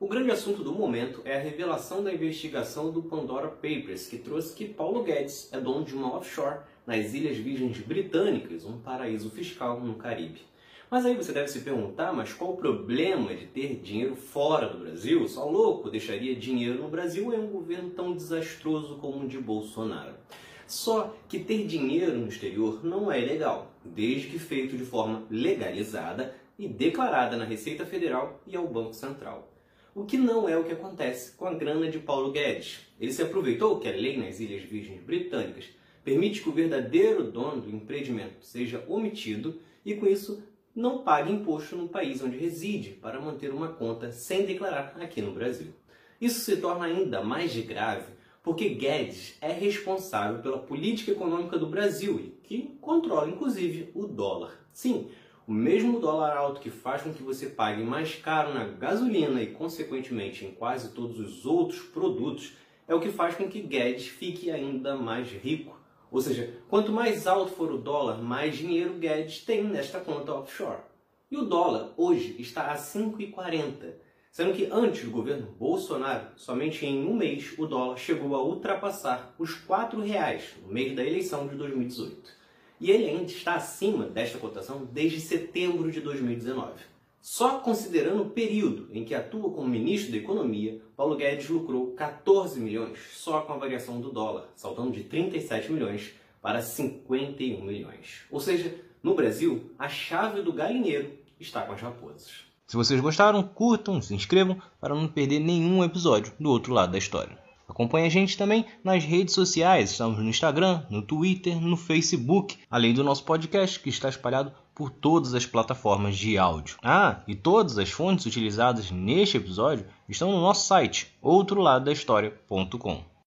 O grande assunto do momento é a revelação da investigação do Pandora Papers, que trouxe que Paulo Guedes é dono de uma offshore nas Ilhas Virgens Britânicas, um paraíso fiscal no Caribe. Mas aí você deve se perguntar, mas qual o problema de ter dinheiro fora do Brasil? Só louco deixaria dinheiro no Brasil em um governo tão desastroso como o de Bolsonaro. Só que ter dinheiro no exterior não é ilegal, desde que feito de forma legalizada e declarada na Receita Federal e ao Banco Central. O que não é o que acontece com a grana de Paulo Guedes. Ele se aproveitou que a lei nas Ilhas Virgens Britânicas permite que o verdadeiro dono do empreendimento seja omitido e, com isso, não pague imposto no país onde reside para manter uma conta sem declarar aqui no Brasil. Isso se torna ainda mais grave porque Guedes é responsável pela política econômica do Brasil e que controla inclusive o dólar. Sim, o mesmo dólar alto que faz com que você pague mais caro na gasolina e, consequentemente, em quase todos os outros produtos, é o que faz com que Guedes fique ainda mais rico. Ou seja, quanto mais alto for o dólar, mais dinheiro Guedes tem nesta conta offshore. E o dólar hoje está a 5,40, sendo que antes do governo Bolsonaro, somente em um mês o dólar chegou a ultrapassar os R$ reais no mês da eleição de 2018 e ele ainda está acima desta cotação desde setembro de 2019. Só considerando o período em que atua como ministro da Economia, Paulo Guedes lucrou 14 milhões só com a variação do dólar, saltando de 37 milhões para 51 milhões. Ou seja, no Brasil, a chave do galinheiro está com as raposas. Se vocês gostaram, curtam, se inscrevam para não perder nenhum episódio do outro lado da história. Acompanhe a gente também nas redes sociais, estamos no Instagram, no Twitter, no Facebook, além do nosso podcast que está espalhado por todas as plataformas de áudio. Ah, e todas as fontes utilizadas neste episódio estão no nosso site, outroladodahistoria.com.